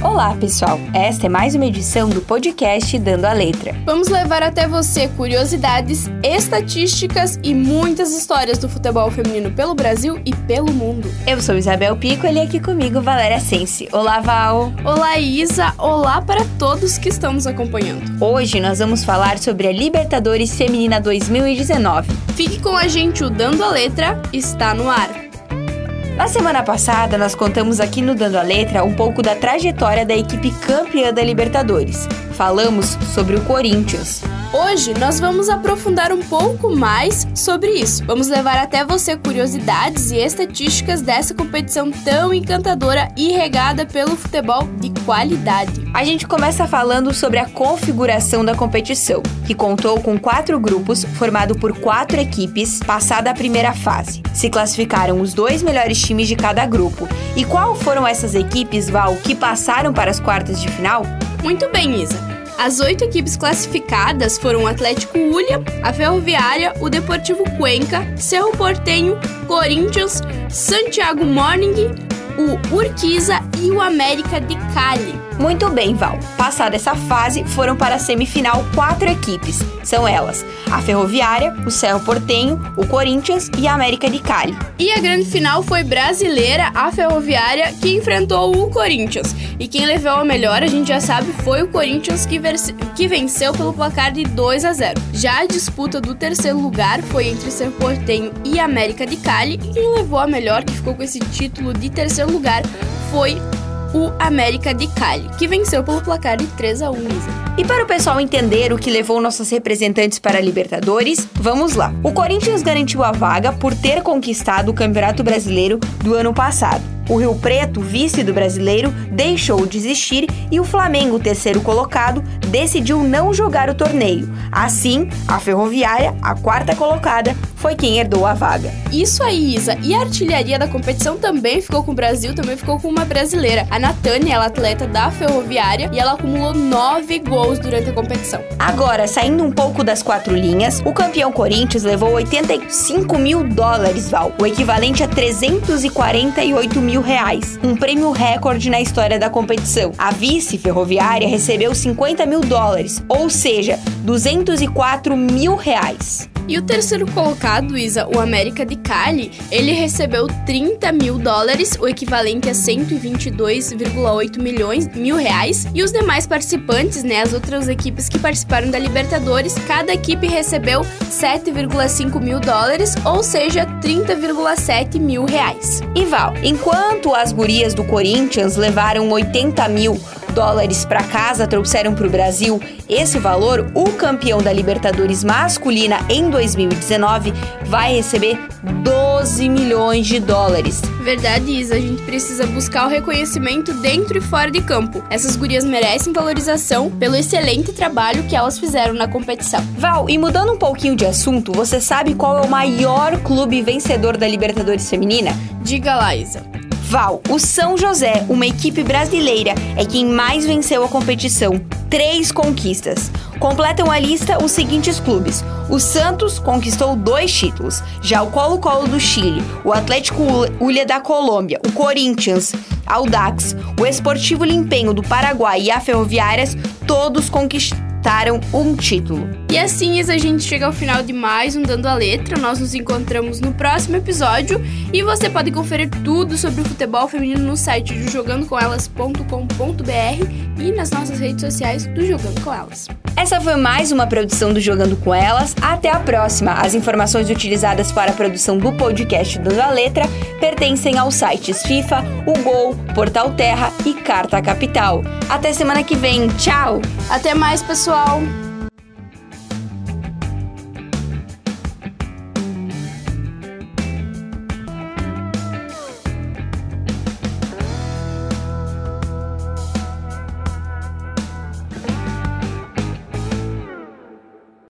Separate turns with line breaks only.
Olá, pessoal! Esta é mais uma edição do podcast Dando a Letra.
Vamos levar até você curiosidades, estatísticas e muitas histórias do futebol feminino pelo Brasil e pelo mundo.
Eu sou Isabel Pico e aqui comigo Valéria Sense. Olá, Val!
Olá, Isa! Olá para todos que estão nos acompanhando.
Hoje nós vamos falar sobre a Libertadores Feminina 2019.
Fique com a gente, o Dando a Letra está no ar.
Na semana passada, nós contamos aqui no Dando a Letra um pouco da trajetória da equipe campeã da Libertadores. Falamos sobre o Corinthians.
Hoje nós vamos aprofundar um pouco mais sobre isso. Vamos levar até você curiosidades e estatísticas dessa competição tão encantadora e regada pelo futebol de qualidade.
A gente começa falando sobre a configuração da competição, que contou com quatro grupos, formado por quatro equipes, passada a primeira fase. Se classificaram os dois melhores times de cada grupo. E qual foram essas equipes, Val, que passaram para as quartas de final?
Muito bem, Isa. As oito equipes classificadas foram o Atlético Ulha, a Ferroviária, o Deportivo Cuenca, Cerro Portenho, Corinthians, Santiago Morning, o Urquiza e o América de Cali.
Muito bem, Val. Passada essa fase, foram para a semifinal quatro equipes. São elas: a Ferroviária, o Cerro Portenho, o Corinthians e a América de Cali.
E a grande final foi brasileira, a Ferroviária, que enfrentou o Corinthians. E quem levou a melhor, a gente já sabe, foi o Corinthians que, que venceu pelo placar de 2 a 0. Já a disputa do terceiro lugar foi entre Cerro Portenho e América de Cali. E quem levou a melhor, que ficou com esse título de terceiro lugar, foi o América de Cali, que venceu pelo placar de 3 a 1, Isa.
E para o pessoal entender o que levou nossos representantes para a Libertadores, vamos lá. O Corinthians garantiu a vaga por ter conquistado o Campeonato Brasileiro do ano passado. O Rio Preto, vice do brasileiro, deixou de existir e o Flamengo, terceiro colocado, decidiu não jogar o torneio. Assim, a Ferroviária, a quarta colocada, foi quem herdou a vaga.
Isso aí, Isa. E a artilharia da competição também ficou com o Brasil, também ficou com uma brasileira. A Natânia, ela é atleta da Ferroviária e ela acumulou nove gols durante a competição.
Agora, saindo um pouco das quatro linhas, o campeão Corinthians levou 85 mil dólares, Val, o equivalente a 348 mil reais, um prêmio recorde na história da competição. A vice ferroviária recebeu 50 mil dólares, ou seja, 204 mil reais.
E o terceiro colocado, Isa, o América de Cali, ele recebeu 30 mil dólares, o equivalente a 122,8 milhões mil reais. E os demais participantes, né, as outras equipes que participaram da Libertadores, cada equipe recebeu 7,5 mil dólares, ou seja, 30,7 mil reais.
E Val, enquanto as gurias do Corinthians levaram 80 mil dólares para casa trouxeram para o Brasil esse valor, o campeão da Libertadores masculina em 2019 vai receber 12 milhões de dólares.
Verdade, Isa, a gente precisa buscar o reconhecimento dentro e fora de campo. Essas gurias merecem valorização pelo excelente trabalho que elas fizeram na competição.
Val, e mudando um pouquinho de assunto, você sabe qual é o maior clube vencedor da Libertadores feminina?
Diga lá, Isa.
Val, o São José, uma equipe brasileira, é quem mais venceu a competição. Três conquistas. Completam a lista os seguintes clubes: o Santos conquistou dois títulos, já o Colo-Colo do Chile, o Atlético Ulha da Colômbia, o Corinthians, Audax, o Esportivo Limpenho do Paraguai e a Ferroviárias, todos conquistaram conquistaram um título.
E assim a gente chega ao final de mais um Dando a Letra. Nós nos encontramos no próximo episódio e você pode conferir tudo sobre o futebol feminino no site do jogandocomelas.com.br e nas nossas redes sociais do Jogando com Elas.
Essa foi mais uma produção do Jogando com Elas. Até a próxima. As informações utilizadas para a produção do podcast Dando a Letra pertencem aos sites FIFA, o Gol, Portal Terra e Carta Capital. Até semana que vem. Tchau!
Até mais, pessoal!